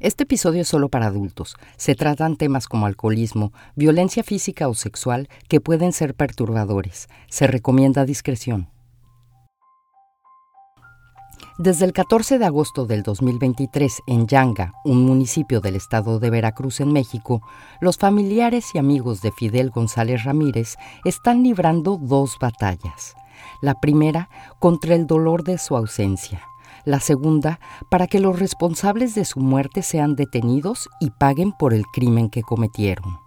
Este episodio es solo para adultos. Se tratan temas como alcoholismo, violencia física o sexual que pueden ser perturbadores. Se recomienda discreción. Desde el 14 de agosto del 2023 en Yanga, un municipio del estado de Veracruz en México, los familiares y amigos de Fidel González Ramírez están librando dos batallas. La primera contra el dolor de su ausencia la segunda para que los responsables de su muerte sean detenidos y paguen por el crimen que cometieron.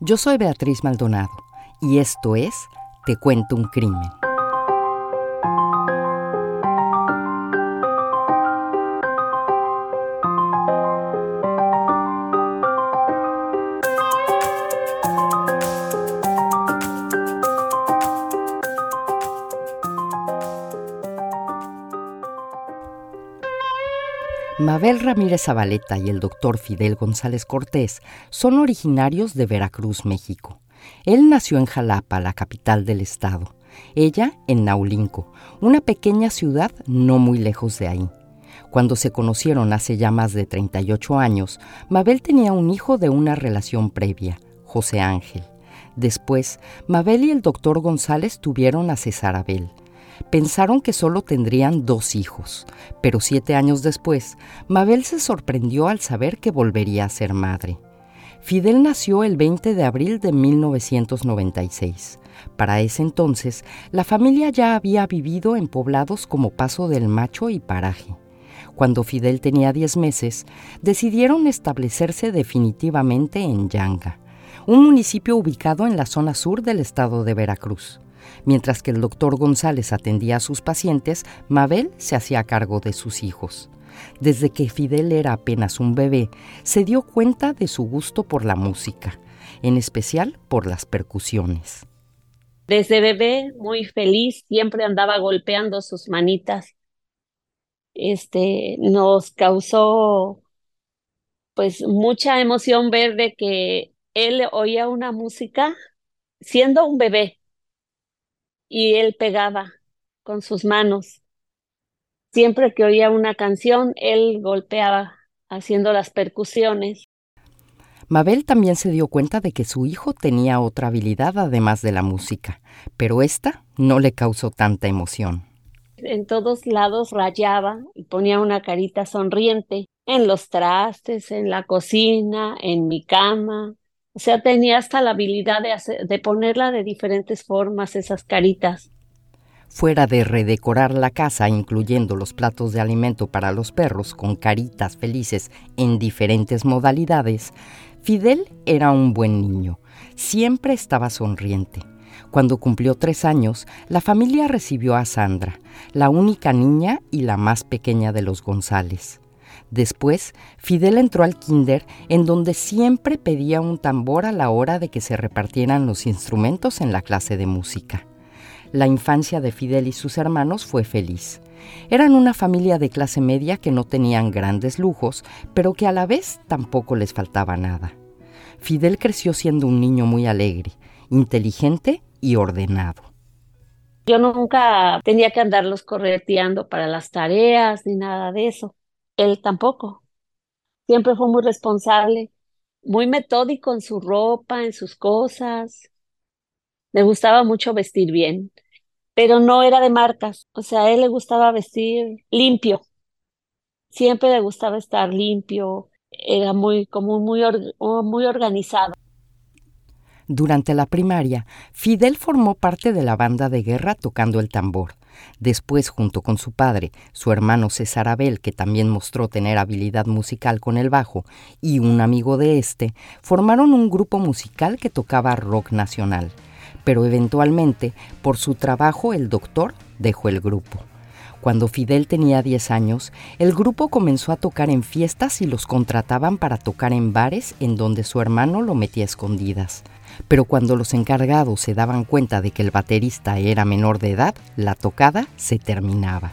Yo soy Beatriz Maldonado y esto es Te cuento un crimen. Mabel Ramírez Zabaleta y el doctor Fidel González Cortés son originarios de Veracruz, México. Él nació en Jalapa, la capital del estado. Ella en Naulinco, una pequeña ciudad no muy lejos de ahí. Cuando se conocieron hace ya más de 38 años, Mabel tenía un hijo de una relación previa, José Ángel. Después, Mabel y el doctor González tuvieron a César Abel pensaron que solo tendrían dos hijos, pero siete años después, Mabel se sorprendió al saber que volvería a ser madre. Fidel nació el 20 de abril de 1996. Para ese entonces, la familia ya había vivido en poblados como Paso del Macho y Paraje. Cuando Fidel tenía 10 meses, decidieron establecerse definitivamente en Yanga, un municipio ubicado en la zona sur del estado de Veracruz. Mientras que el doctor González atendía a sus pacientes, Mabel se hacía cargo de sus hijos. Desde que Fidel era apenas un bebé, se dio cuenta de su gusto por la música, en especial por las percusiones. Desde bebé, muy feliz, siempre andaba golpeando sus manitas. Este nos causó pues mucha emoción ver de que él oía una música siendo un bebé y él pegaba con sus manos. Siempre que oía una canción, él golpeaba haciendo las percusiones. Mabel también se dio cuenta de que su hijo tenía otra habilidad además de la música, pero esta no le causó tanta emoción. En todos lados rayaba y ponía una carita sonriente, en los trastes, en la cocina, en mi cama, o sea, tenía hasta la habilidad de, de ponerla de diferentes formas, esas caritas. Fuera de redecorar la casa, incluyendo los platos de alimento para los perros con caritas felices en diferentes modalidades, Fidel era un buen niño. Siempre estaba sonriente. Cuando cumplió tres años, la familia recibió a Sandra, la única niña y la más pequeña de los González. Después, Fidel entró al kinder en donde siempre pedía un tambor a la hora de que se repartieran los instrumentos en la clase de música. La infancia de Fidel y sus hermanos fue feliz. Eran una familia de clase media que no tenían grandes lujos, pero que a la vez tampoco les faltaba nada. Fidel creció siendo un niño muy alegre, inteligente y ordenado. Yo nunca tenía que andarlos correteando para las tareas ni nada de eso él tampoco. Siempre fue muy responsable, muy metódico en su ropa, en sus cosas. Le gustaba mucho vestir bien, pero no era de marcas. O sea, a él le gustaba vestir limpio. Siempre le gustaba estar limpio. Era muy, como muy, muy organizado. Durante la primaria, Fidel formó parte de la banda de guerra tocando el tambor. Después, junto con su padre, su hermano César Abel, que también mostró tener habilidad musical con el bajo, y un amigo de este, formaron un grupo musical que tocaba rock nacional. Pero eventualmente, por su trabajo, el doctor dejó el grupo. Cuando Fidel tenía 10 años, el grupo comenzó a tocar en fiestas y los contrataban para tocar en bares en donde su hermano lo metía escondidas pero cuando los encargados se daban cuenta de que el baterista era menor de edad, la tocada se terminaba.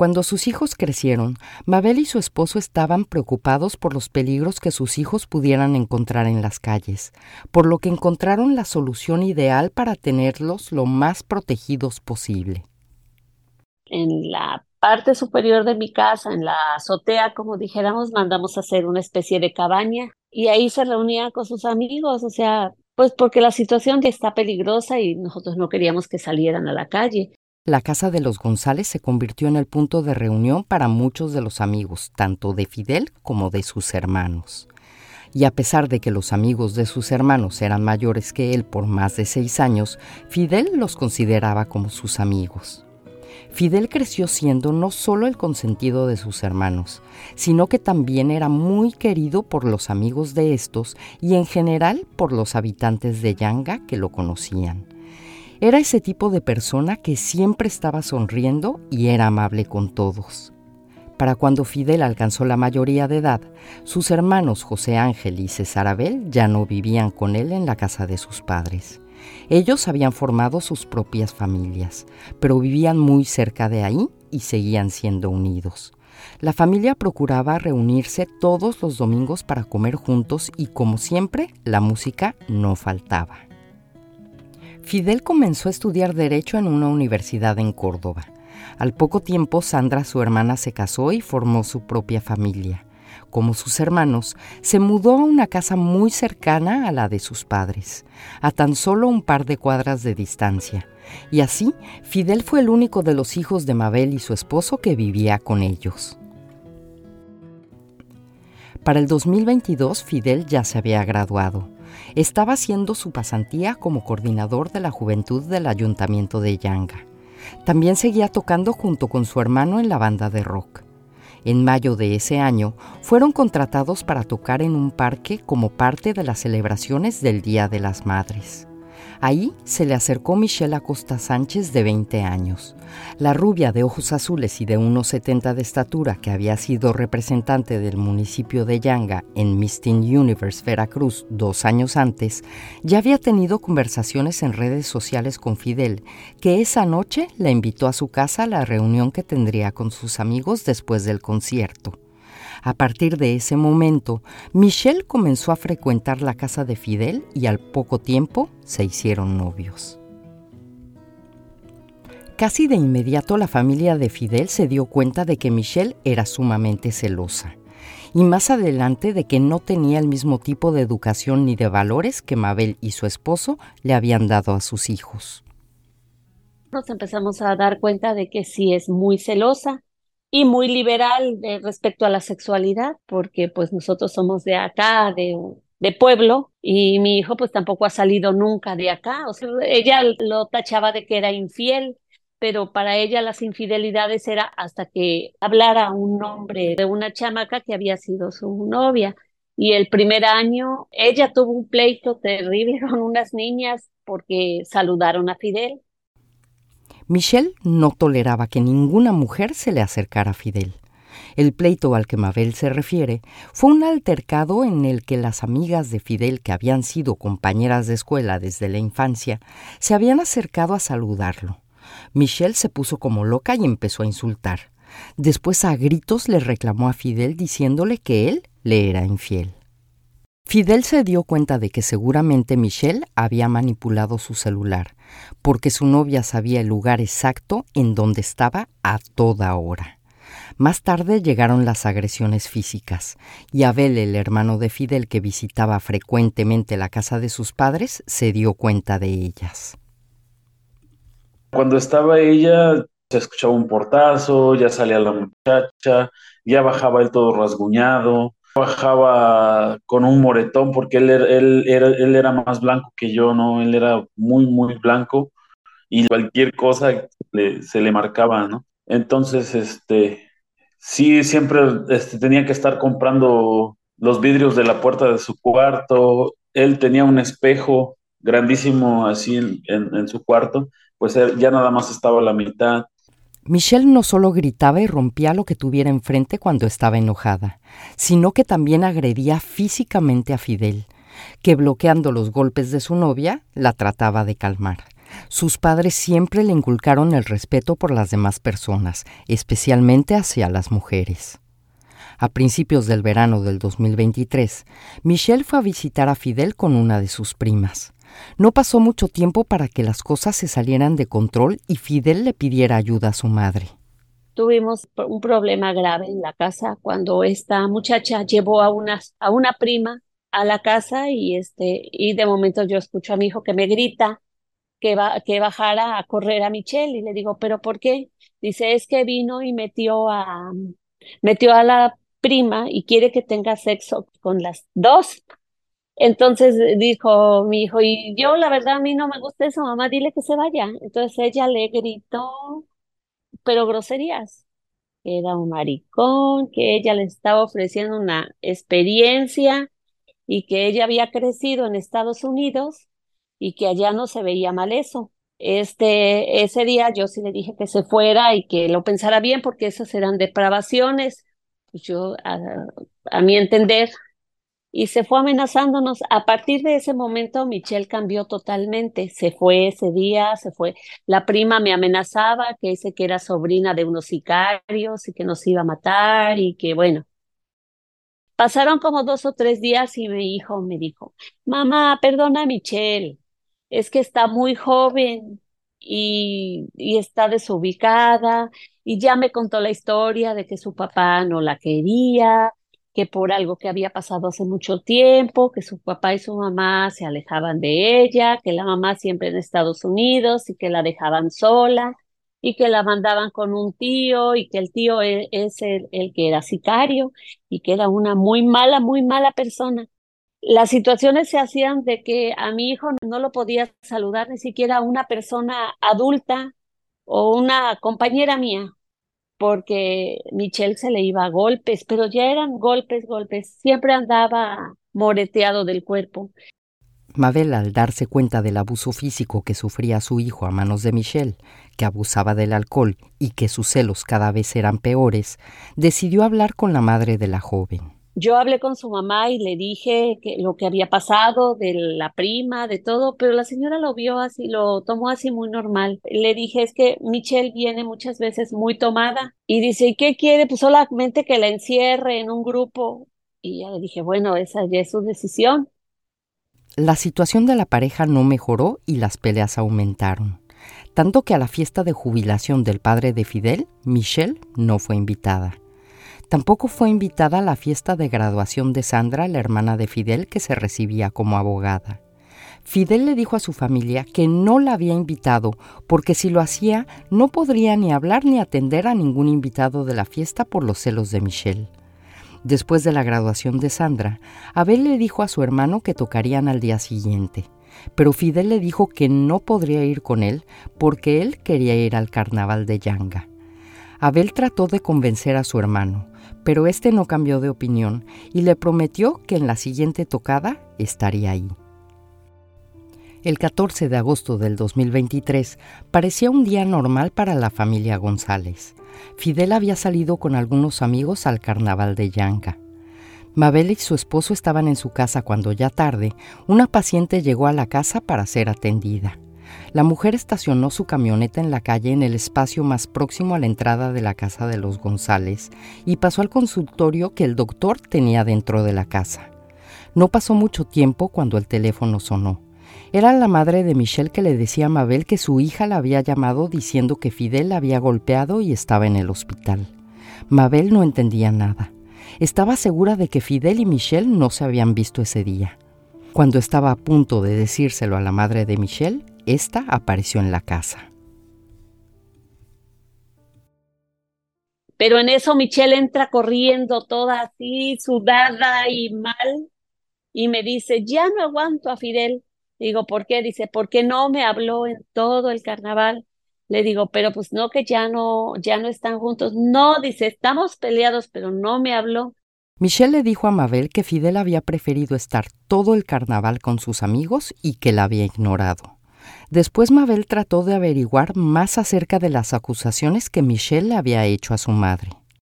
Cuando sus hijos crecieron, Mabel y su esposo estaban preocupados por los peligros que sus hijos pudieran encontrar en las calles, por lo que encontraron la solución ideal para tenerlos lo más protegidos posible. En la parte superior de mi casa, en la azotea, como dijéramos, mandamos a hacer una especie de cabaña y ahí se reunía con sus amigos, o sea, pues porque la situación está peligrosa y nosotros no queríamos que salieran a la calle. La casa de los González se convirtió en el punto de reunión para muchos de los amigos, tanto de Fidel como de sus hermanos. Y a pesar de que los amigos de sus hermanos eran mayores que él por más de seis años, Fidel los consideraba como sus amigos. Fidel creció siendo no solo el consentido de sus hermanos, sino que también era muy querido por los amigos de estos y en general por los habitantes de Yanga que lo conocían. Era ese tipo de persona que siempre estaba sonriendo y era amable con todos. Para cuando Fidel alcanzó la mayoría de edad, sus hermanos José Ángel y César Abel ya no vivían con él en la casa de sus padres. Ellos habían formado sus propias familias, pero vivían muy cerca de ahí y seguían siendo unidos. La familia procuraba reunirse todos los domingos para comer juntos y como siempre, la música no faltaba. Fidel comenzó a estudiar derecho en una universidad en Córdoba. Al poco tiempo, Sandra, su hermana, se casó y formó su propia familia como sus hermanos, se mudó a una casa muy cercana a la de sus padres, a tan solo un par de cuadras de distancia. Y así, Fidel fue el único de los hijos de Mabel y su esposo que vivía con ellos. Para el 2022, Fidel ya se había graduado. Estaba haciendo su pasantía como coordinador de la juventud del ayuntamiento de Yanga. También seguía tocando junto con su hermano en la banda de rock. En mayo de ese año fueron contratados para tocar en un parque como parte de las celebraciones del Día de las Madres. Ahí se le acercó Michelle Acosta Sánchez de 20 años. La rubia de ojos azules y de unos 70 de estatura que había sido representante del municipio de Yanga en Miss Universe Veracruz dos años antes, ya había tenido conversaciones en redes sociales con Fidel, que esa noche la invitó a su casa a la reunión que tendría con sus amigos después del concierto. A partir de ese momento, Michelle comenzó a frecuentar la casa de Fidel y al poco tiempo se hicieron novios. Casi de inmediato la familia de Fidel se dio cuenta de que Michelle era sumamente celosa y más adelante de que no tenía el mismo tipo de educación ni de valores que Mabel y su esposo le habían dado a sus hijos. Nos empezamos a dar cuenta de que sí es muy celosa, y muy liberal respecto a la sexualidad, porque pues nosotros somos de acá, de, de pueblo, y mi hijo pues tampoco ha salido nunca de acá. O sea, ella lo tachaba de que era infiel, pero para ella las infidelidades era hasta que hablara un hombre de una chamaca que había sido su novia. Y el primer año ella tuvo un pleito terrible con unas niñas porque saludaron a Fidel Michelle no toleraba que ninguna mujer se le acercara a Fidel. El pleito al que Mabel se refiere fue un altercado en el que las amigas de Fidel, que habían sido compañeras de escuela desde la infancia, se habían acercado a saludarlo. Michelle se puso como loca y empezó a insultar. Después a gritos le reclamó a Fidel diciéndole que él le era infiel. Fidel se dio cuenta de que seguramente Michelle había manipulado su celular, porque su novia sabía el lugar exacto en donde estaba a toda hora. Más tarde llegaron las agresiones físicas, y Abel, el hermano de Fidel que visitaba frecuentemente la casa de sus padres, se dio cuenta de ellas. Cuando estaba ella, se escuchaba un portazo, ya salía la muchacha, ya bajaba él todo rasguñado, bajaba con un moretón porque él, él, él era más blanco que yo, ¿no? Él era muy, muy blanco y cualquier cosa se le marcaba, ¿no? Entonces, este, sí, siempre este, tenía que estar comprando los vidrios de la puerta de su cuarto. Él tenía un espejo grandísimo así en, en su cuarto, pues ya nada más estaba la mitad. Michelle no solo gritaba y rompía lo que tuviera enfrente cuando estaba enojada, sino que también agredía físicamente a Fidel, que bloqueando los golpes de su novia la trataba de calmar. Sus padres siempre le inculcaron el respeto por las demás personas, especialmente hacia las mujeres. A principios del verano del 2023, Michelle fue a visitar a Fidel con una de sus primas. No pasó mucho tiempo para que las cosas se salieran de control y Fidel le pidiera ayuda a su madre. tuvimos un problema grave en la casa cuando esta muchacha llevó a una, a una prima a la casa y este y de momento yo escucho a mi hijo que me grita que va que bajara a correr a Michelle y le digo, "¿Pero por qué?" Dice, "Es que vino y metió a metió a la prima y quiere que tenga sexo con las dos." Entonces dijo mi hijo, y yo la verdad a mí no me gusta eso, mamá, dile que se vaya. Entonces ella le gritó, pero groserías, que era un maricón, que ella le estaba ofreciendo una experiencia y que ella había crecido en Estados Unidos y que allá no se veía mal eso. Este, ese día yo sí le dije que se fuera y que lo pensara bien porque esas eran depravaciones. Pues yo, a, a mi entender, y se fue amenazándonos. A partir de ese momento, Michelle cambió totalmente. Se fue ese día, se fue. La prima me amenazaba que ese que era sobrina de unos sicarios y que nos iba a matar y que bueno. Pasaron como dos o tres días y mi hijo me dijo, mamá, perdona a Michelle, es que está muy joven y, y está desubicada y ya me contó la historia de que su papá no la quería que por algo que había pasado hace mucho tiempo, que su papá y su mamá se alejaban de ella, que la mamá siempre en Estados Unidos y que la dejaban sola y que la mandaban con un tío y que el tío e, es, el, el que era sicario y que era una muy mala, muy mala persona. Las situaciones se hacían de que a mi hijo no lo podía saludar ni siquiera una persona adulta o una compañera mía, porque Michelle se le iba a golpes, pero ya eran golpes, golpes. Siempre andaba moreteado del cuerpo. Mabel, al darse cuenta del abuso físico que sufría su hijo a manos de Michelle, que abusaba del alcohol y que sus celos cada vez eran peores, decidió hablar con la madre de la joven. Yo hablé con su mamá y le dije que lo que había pasado, de la prima, de todo, pero la señora lo vio así, lo tomó así muy normal. Le dije, es que Michelle viene muchas veces muy tomada y dice, ¿y qué quiere? Pues solamente que la encierre en un grupo. Y ya le dije, bueno, esa ya es su decisión. La situación de la pareja no mejoró y las peleas aumentaron. Tanto que a la fiesta de jubilación del padre de Fidel, Michelle no fue invitada. Tampoco fue invitada a la fiesta de graduación de Sandra, la hermana de Fidel, que se recibía como abogada. Fidel le dijo a su familia que no la había invitado porque si lo hacía no podría ni hablar ni atender a ningún invitado de la fiesta por los celos de Michelle. Después de la graduación de Sandra, Abel le dijo a su hermano que tocarían al día siguiente, pero Fidel le dijo que no podría ir con él porque él quería ir al carnaval de Yanga. Abel trató de convencer a su hermano, pero este no cambió de opinión y le prometió que en la siguiente tocada estaría ahí. El 14 de agosto del 2023 parecía un día normal para la familia González. Fidel había salido con algunos amigos al carnaval de Yanca. Mabel y su esposo estaban en su casa cuando ya tarde una paciente llegó a la casa para ser atendida. La mujer estacionó su camioneta en la calle en el espacio más próximo a la entrada de la casa de los González y pasó al consultorio que el doctor tenía dentro de la casa. No pasó mucho tiempo cuando el teléfono sonó. Era la madre de Michelle que le decía a Mabel que su hija la había llamado diciendo que Fidel la había golpeado y estaba en el hospital. Mabel no entendía nada. Estaba segura de que Fidel y Michelle no se habían visto ese día. Cuando estaba a punto de decírselo a la madre de Michelle, esta apareció en la casa. Pero en eso Michelle entra corriendo toda así, sudada y mal, y me dice, ya no aguanto a Fidel. Digo, ¿por qué? Dice, porque no me habló en todo el carnaval. Le digo, pero pues no que ya no, ya no están juntos. No, dice, estamos peleados, pero no me habló. Michelle le dijo a Mabel que Fidel había preferido estar todo el carnaval con sus amigos y que la había ignorado. Después Mabel trató de averiguar más acerca de las acusaciones que Michelle le había hecho a su madre.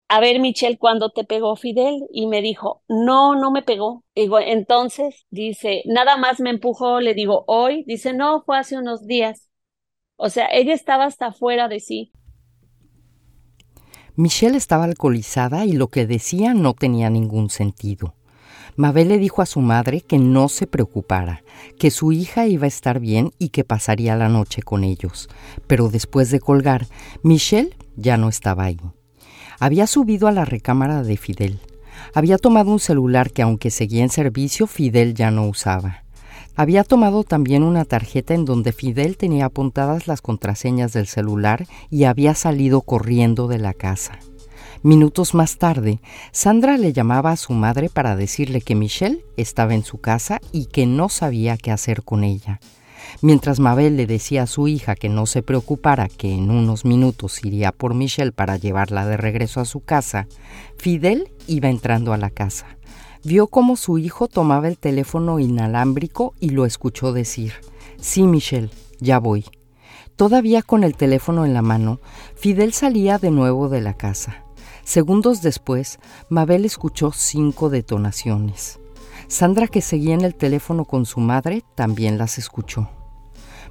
A ver, Michelle, ¿cuándo te pegó Fidel? Y me dijo, no, no me pegó. Digo, entonces, dice, nada más me empujó, le digo, hoy, dice, no, fue hace unos días. O sea, ella estaba hasta fuera de sí. Michelle estaba alcoholizada y lo que decía no tenía ningún sentido. Mabel le dijo a su madre que no se preocupara, que su hija iba a estar bien y que pasaría la noche con ellos. Pero después de colgar, Michelle ya no estaba ahí. Había subido a la recámara de Fidel. Había tomado un celular que aunque seguía en servicio, Fidel ya no usaba. Había tomado también una tarjeta en donde Fidel tenía apuntadas las contraseñas del celular y había salido corriendo de la casa. Minutos más tarde, Sandra le llamaba a su madre para decirle que Michelle estaba en su casa y que no sabía qué hacer con ella. Mientras Mabel le decía a su hija que no se preocupara, que en unos minutos iría por Michelle para llevarla de regreso a su casa, Fidel iba entrando a la casa. Vio cómo su hijo tomaba el teléfono inalámbrico y lo escuchó decir, Sí, Michelle, ya voy. Todavía con el teléfono en la mano, Fidel salía de nuevo de la casa. Segundos después, Mabel escuchó cinco detonaciones. Sandra, que seguía en el teléfono con su madre, también las escuchó.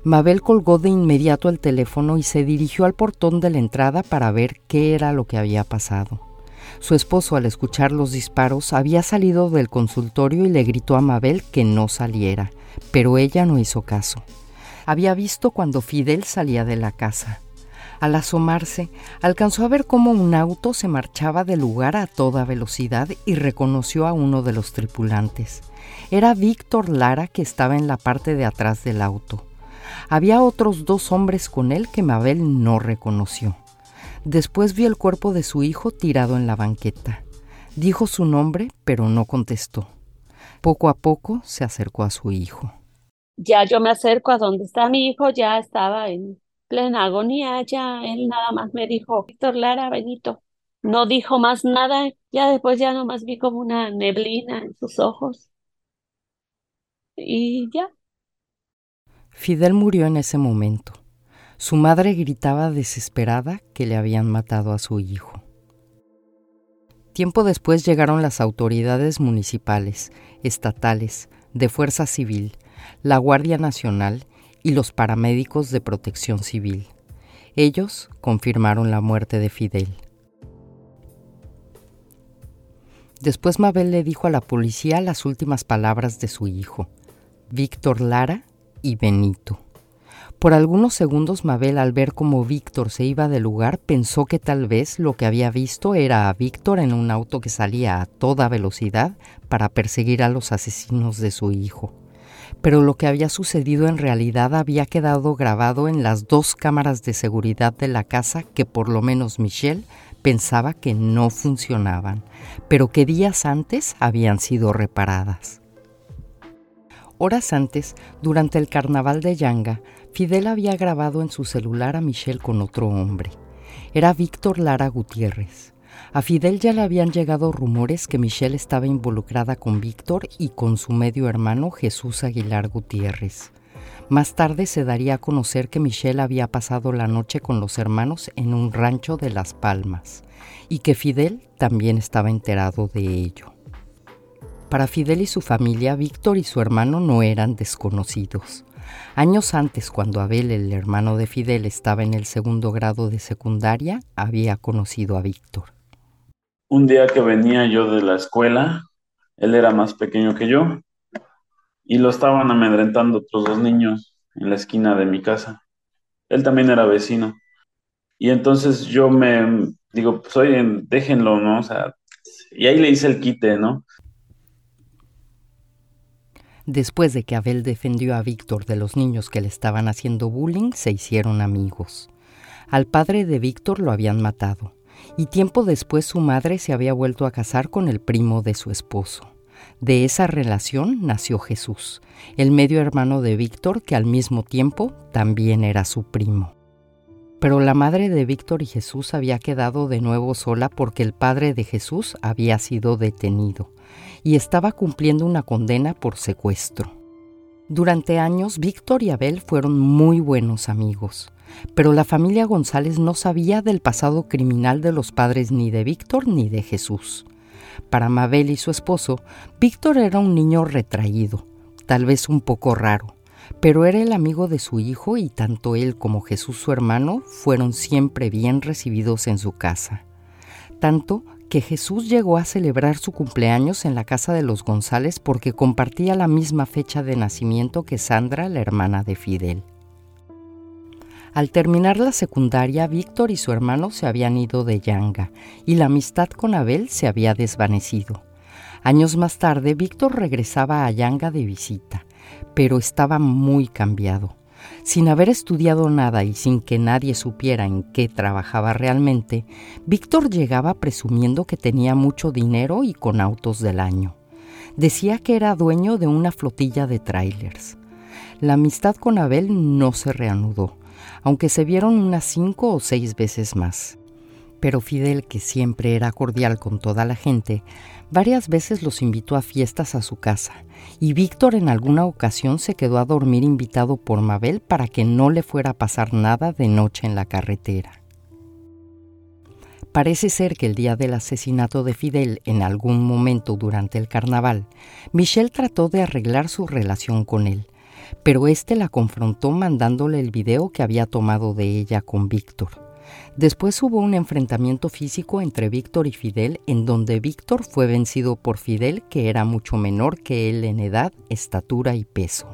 Mabel colgó de inmediato el teléfono y se dirigió al portón de la entrada para ver qué era lo que había pasado. Su esposo, al escuchar los disparos, había salido del consultorio y le gritó a Mabel que no saliera, pero ella no hizo caso. Había visto cuando Fidel salía de la casa. Al asomarse, alcanzó a ver cómo un auto se marchaba del lugar a toda velocidad y reconoció a uno de los tripulantes. Era Víctor Lara que estaba en la parte de atrás del auto. Había otros dos hombres con él que Mabel no reconoció. Después vio el cuerpo de su hijo tirado en la banqueta. Dijo su nombre, pero no contestó. Poco a poco se acercó a su hijo. Ya yo me acerco a donde está mi hijo, ya estaba en plena agonía, ya él nada más me dijo, Víctor Lara, Benito. No dijo más nada, ya después ya nomás vi como una neblina en sus ojos. Y ya. Fidel murió en ese momento. Su madre gritaba desesperada que le habían matado a su hijo. Tiempo después llegaron las autoridades municipales, estatales, de Fuerza Civil, la Guardia Nacional y los paramédicos de protección civil. Ellos confirmaron la muerte de Fidel. Después Mabel le dijo a la policía las últimas palabras de su hijo, Víctor Lara y Benito. Por algunos segundos Mabel al ver cómo Víctor se iba del lugar pensó que tal vez lo que había visto era a Víctor en un auto que salía a toda velocidad para perseguir a los asesinos de su hijo pero lo que había sucedido en realidad había quedado grabado en las dos cámaras de seguridad de la casa que por lo menos Michelle pensaba que no funcionaban, pero que días antes habían sido reparadas. Horas antes, durante el carnaval de Yanga, Fidel había grabado en su celular a Michelle con otro hombre. Era Víctor Lara Gutiérrez. A Fidel ya le habían llegado rumores que Michelle estaba involucrada con Víctor y con su medio hermano Jesús Aguilar Gutiérrez. Más tarde se daría a conocer que Michelle había pasado la noche con los hermanos en un rancho de Las Palmas y que Fidel también estaba enterado de ello. Para Fidel y su familia, Víctor y su hermano no eran desconocidos. Años antes, cuando Abel, el hermano de Fidel, estaba en el segundo grado de secundaria, había conocido a Víctor un día que venía yo de la escuela, él era más pequeño que yo, y lo estaban amedrentando otros dos niños en la esquina de mi casa. Él también era vecino. Y entonces yo me digo, pues oye, déjenlo, ¿no? O sea, y ahí le hice el quite, ¿no? Después de que Abel defendió a Víctor de los niños que le estaban haciendo bullying, se hicieron amigos. Al padre de Víctor lo habían matado y tiempo después su madre se había vuelto a casar con el primo de su esposo. De esa relación nació Jesús, el medio hermano de Víctor que al mismo tiempo también era su primo. Pero la madre de Víctor y Jesús había quedado de nuevo sola porque el padre de Jesús había sido detenido y estaba cumpliendo una condena por secuestro. Durante años, Víctor y Abel fueron muy buenos amigos pero la familia González no sabía del pasado criminal de los padres ni de Víctor ni de Jesús. Para Mabel y su esposo, Víctor era un niño retraído, tal vez un poco raro, pero era el amigo de su hijo y tanto él como Jesús su hermano fueron siempre bien recibidos en su casa. Tanto que Jesús llegó a celebrar su cumpleaños en la casa de los González porque compartía la misma fecha de nacimiento que Sandra, la hermana de Fidel. Al terminar la secundaria, Víctor y su hermano se habían ido de Yanga y la amistad con Abel se había desvanecido. Años más tarde, Víctor regresaba a Yanga de visita, pero estaba muy cambiado. Sin haber estudiado nada y sin que nadie supiera en qué trabajaba realmente, Víctor llegaba presumiendo que tenía mucho dinero y con autos del año. Decía que era dueño de una flotilla de trailers. La amistad con Abel no se reanudó, aunque se vieron unas cinco o seis veces más. Pero Fidel, que siempre era cordial con toda la gente, varias veces los invitó a fiestas a su casa, y Víctor en alguna ocasión se quedó a dormir invitado por Mabel para que no le fuera a pasar nada de noche en la carretera. Parece ser que el día del asesinato de Fidel, en algún momento durante el carnaval, Michelle trató de arreglar su relación con él, pero éste la confrontó mandándole el video que había tomado de ella con Víctor. Después hubo un enfrentamiento físico entre Víctor y Fidel en donde Víctor fue vencido por Fidel que era mucho menor que él en edad, estatura y peso.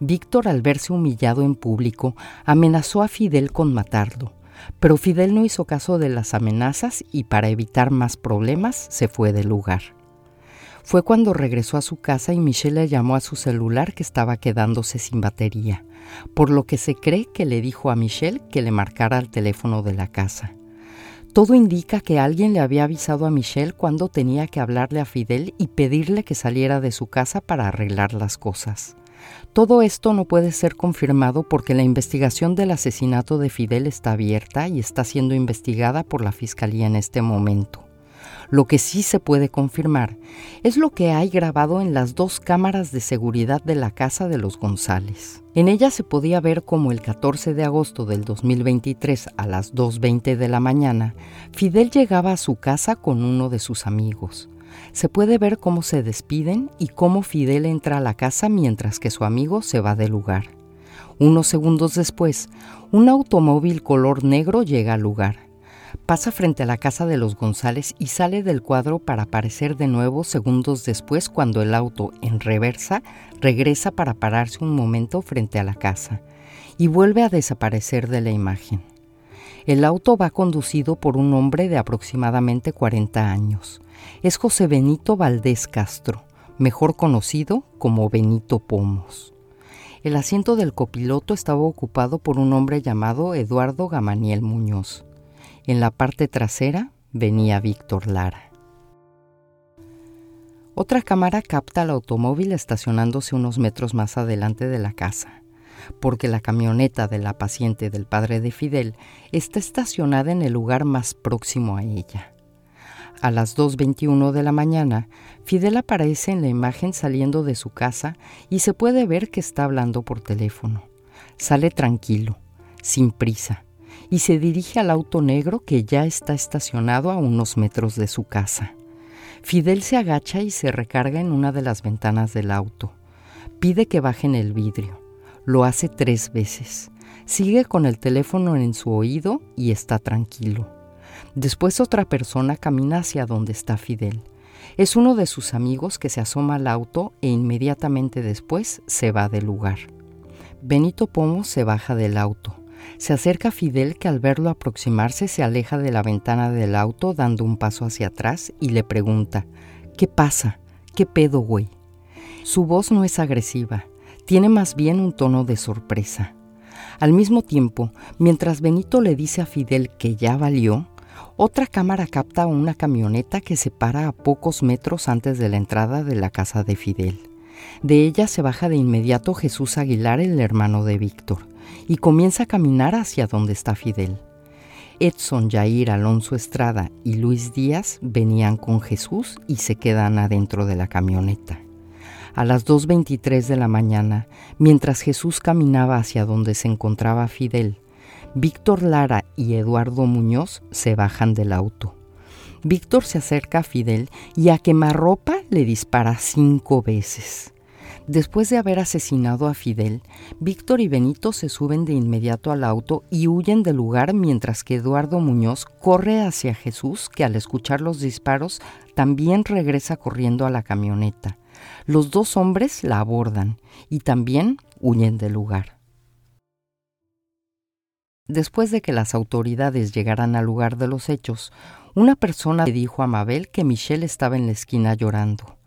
Víctor al verse humillado en público amenazó a Fidel con matarlo, pero Fidel no hizo caso de las amenazas y para evitar más problemas se fue del lugar. Fue cuando regresó a su casa y Michelle le llamó a su celular que estaba quedándose sin batería por lo que se cree que le dijo a Michelle que le marcara el teléfono de la casa. Todo indica que alguien le había avisado a Michelle cuando tenía que hablarle a Fidel y pedirle que saliera de su casa para arreglar las cosas. Todo esto no puede ser confirmado porque la investigación del asesinato de Fidel está abierta y está siendo investigada por la Fiscalía en este momento. Lo que sí se puede confirmar es lo que hay grabado en las dos cámaras de seguridad de la casa de los González. En ella se podía ver como el 14 de agosto del 2023 a las 2.20 de la mañana, Fidel llegaba a su casa con uno de sus amigos. Se puede ver cómo se despiden y cómo Fidel entra a la casa mientras que su amigo se va del lugar. Unos segundos después, un automóvil color negro llega al lugar pasa frente a la casa de los González y sale del cuadro para aparecer de nuevo segundos después cuando el auto, en reversa, regresa para pararse un momento frente a la casa y vuelve a desaparecer de la imagen. El auto va conducido por un hombre de aproximadamente 40 años. Es José Benito Valdés Castro, mejor conocido como Benito Pomos. El asiento del copiloto estaba ocupado por un hombre llamado Eduardo Gamaniel Muñoz. En la parte trasera venía Víctor Lara. Otra cámara capta al automóvil estacionándose unos metros más adelante de la casa, porque la camioneta de la paciente del padre de Fidel está estacionada en el lugar más próximo a ella. A las 2.21 de la mañana, Fidel aparece en la imagen saliendo de su casa y se puede ver que está hablando por teléfono. Sale tranquilo, sin prisa, y se dirige al auto negro que ya está estacionado a unos metros de su casa. Fidel se agacha y se recarga en una de las ventanas del auto. Pide que bajen el vidrio. Lo hace tres veces. Sigue con el teléfono en su oído y está tranquilo. Después otra persona camina hacia donde está Fidel. Es uno de sus amigos que se asoma al auto e inmediatamente después se va del lugar. Benito Pomo se baja del auto. Se acerca Fidel que al verlo aproximarse se aleja de la ventana del auto dando un paso hacia atrás y le pregunta, ¿qué pasa? ¿Qué pedo, güey? Su voz no es agresiva, tiene más bien un tono de sorpresa. Al mismo tiempo, mientras Benito le dice a Fidel que ya valió, otra cámara capta una camioneta que se para a pocos metros antes de la entrada de la casa de Fidel. De ella se baja de inmediato Jesús Aguilar, el hermano de Víctor y comienza a caminar hacia donde está Fidel. Edson Jair Alonso Estrada y Luis Díaz venían con Jesús y se quedan adentro de la camioneta. A las 2.23 de la mañana, mientras Jesús caminaba hacia donde se encontraba Fidel, Víctor Lara y Eduardo Muñoz se bajan del auto. Víctor se acerca a Fidel y a quemarropa le dispara cinco veces. Después de haber asesinado a Fidel, Víctor y Benito se suben de inmediato al auto y huyen del lugar mientras que Eduardo Muñoz corre hacia Jesús, que al escuchar los disparos también regresa corriendo a la camioneta. Los dos hombres la abordan y también huyen del lugar. Después de que las autoridades llegaran al lugar de los hechos, una persona le dijo a Mabel que Michelle estaba en la esquina llorando.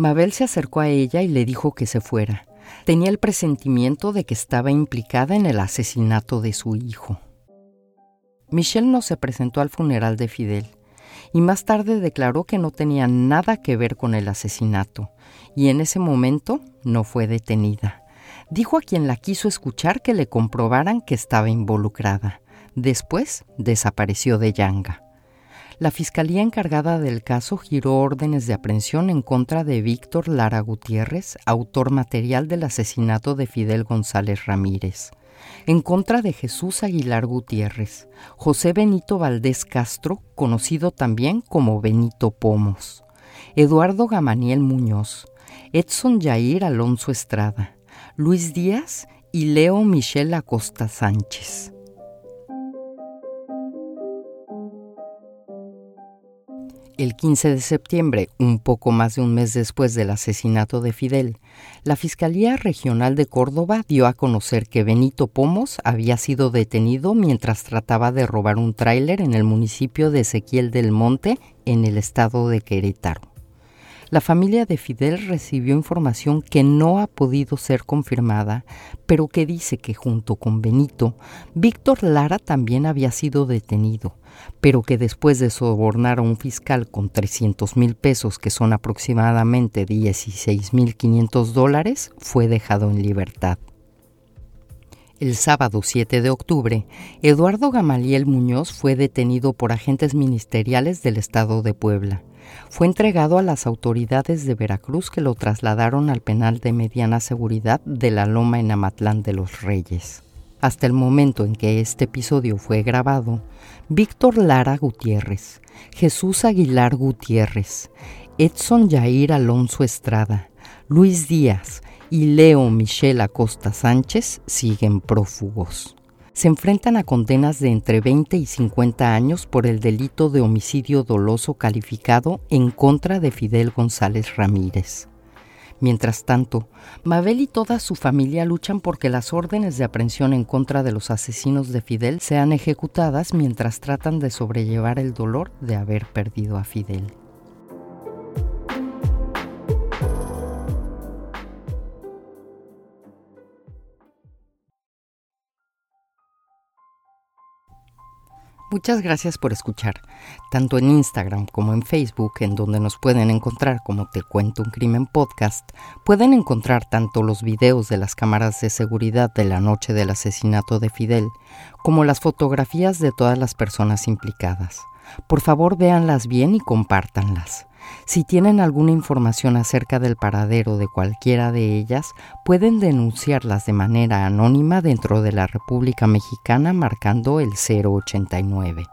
Mabel se acercó a ella y le dijo que se fuera. Tenía el presentimiento de que estaba implicada en el asesinato de su hijo. Michelle no se presentó al funeral de Fidel y más tarde declaró que no tenía nada que ver con el asesinato y en ese momento no fue detenida. Dijo a quien la quiso escuchar que le comprobaran que estaba involucrada. Después desapareció de Yanga la Fiscalía encargada del caso giró órdenes de aprehensión en contra de Víctor Lara Gutiérrez, autor material del asesinato de Fidel González Ramírez, en contra de Jesús Aguilar Gutiérrez, José Benito Valdés Castro, conocido también como Benito Pomos, Eduardo Gamaniel Muñoz, Edson Jair Alonso Estrada, Luis Díaz y Leo Michel Acosta Sánchez. El 15 de septiembre, un poco más de un mes después del asesinato de Fidel, la Fiscalía Regional de Córdoba dio a conocer que Benito Pomos había sido detenido mientras trataba de robar un tráiler en el municipio de Ezequiel del Monte, en el estado de Querétaro. La familia de Fidel recibió información que no ha podido ser confirmada, pero que dice que junto con Benito, Víctor Lara también había sido detenido, pero que después de sobornar a un fiscal con 300 mil pesos, que son aproximadamente 16 mil 500 dólares, fue dejado en libertad. El sábado 7 de octubre, Eduardo Gamaliel Muñoz fue detenido por agentes ministeriales del Estado de Puebla fue entregado a las autoridades de Veracruz que lo trasladaron al penal de mediana seguridad de la Loma en Amatlán de los Reyes. Hasta el momento en que este episodio fue grabado, Víctor Lara Gutiérrez, Jesús Aguilar Gutiérrez, Edson Yair Alonso Estrada, Luis Díaz y Leo Michel Acosta Sánchez siguen prófugos se enfrentan a condenas de entre 20 y 50 años por el delito de homicidio doloso calificado en contra de Fidel González Ramírez. Mientras tanto, Mabel y toda su familia luchan porque las órdenes de aprehensión en contra de los asesinos de Fidel sean ejecutadas mientras tratan de sobrellevar el dolor de haber perdido a Fidel. Muchas gracias por escuchar, tanto en Instagram como en Facebook, en donde nos pueden encontrar como Te Cuento un Crimen Podcast, pueden encontrar tanto los videos de las cámaras de seguridad de la noche del asesinato de Fidel, como las fotografías de todas las personas implicadas. Por favor, véanlas bien y compártanlas. Si tienen alguna información acerca del paradero de cualquiera de ellas, pueden denunciarlas de manera anónima dentro de la República Mexicana marcando el 089.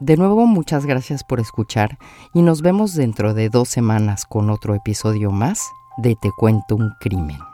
De nuevo muchas gracias por escuchar y nos vemos dentro de dos semanas con otro episodio más de Te cuento un crimen.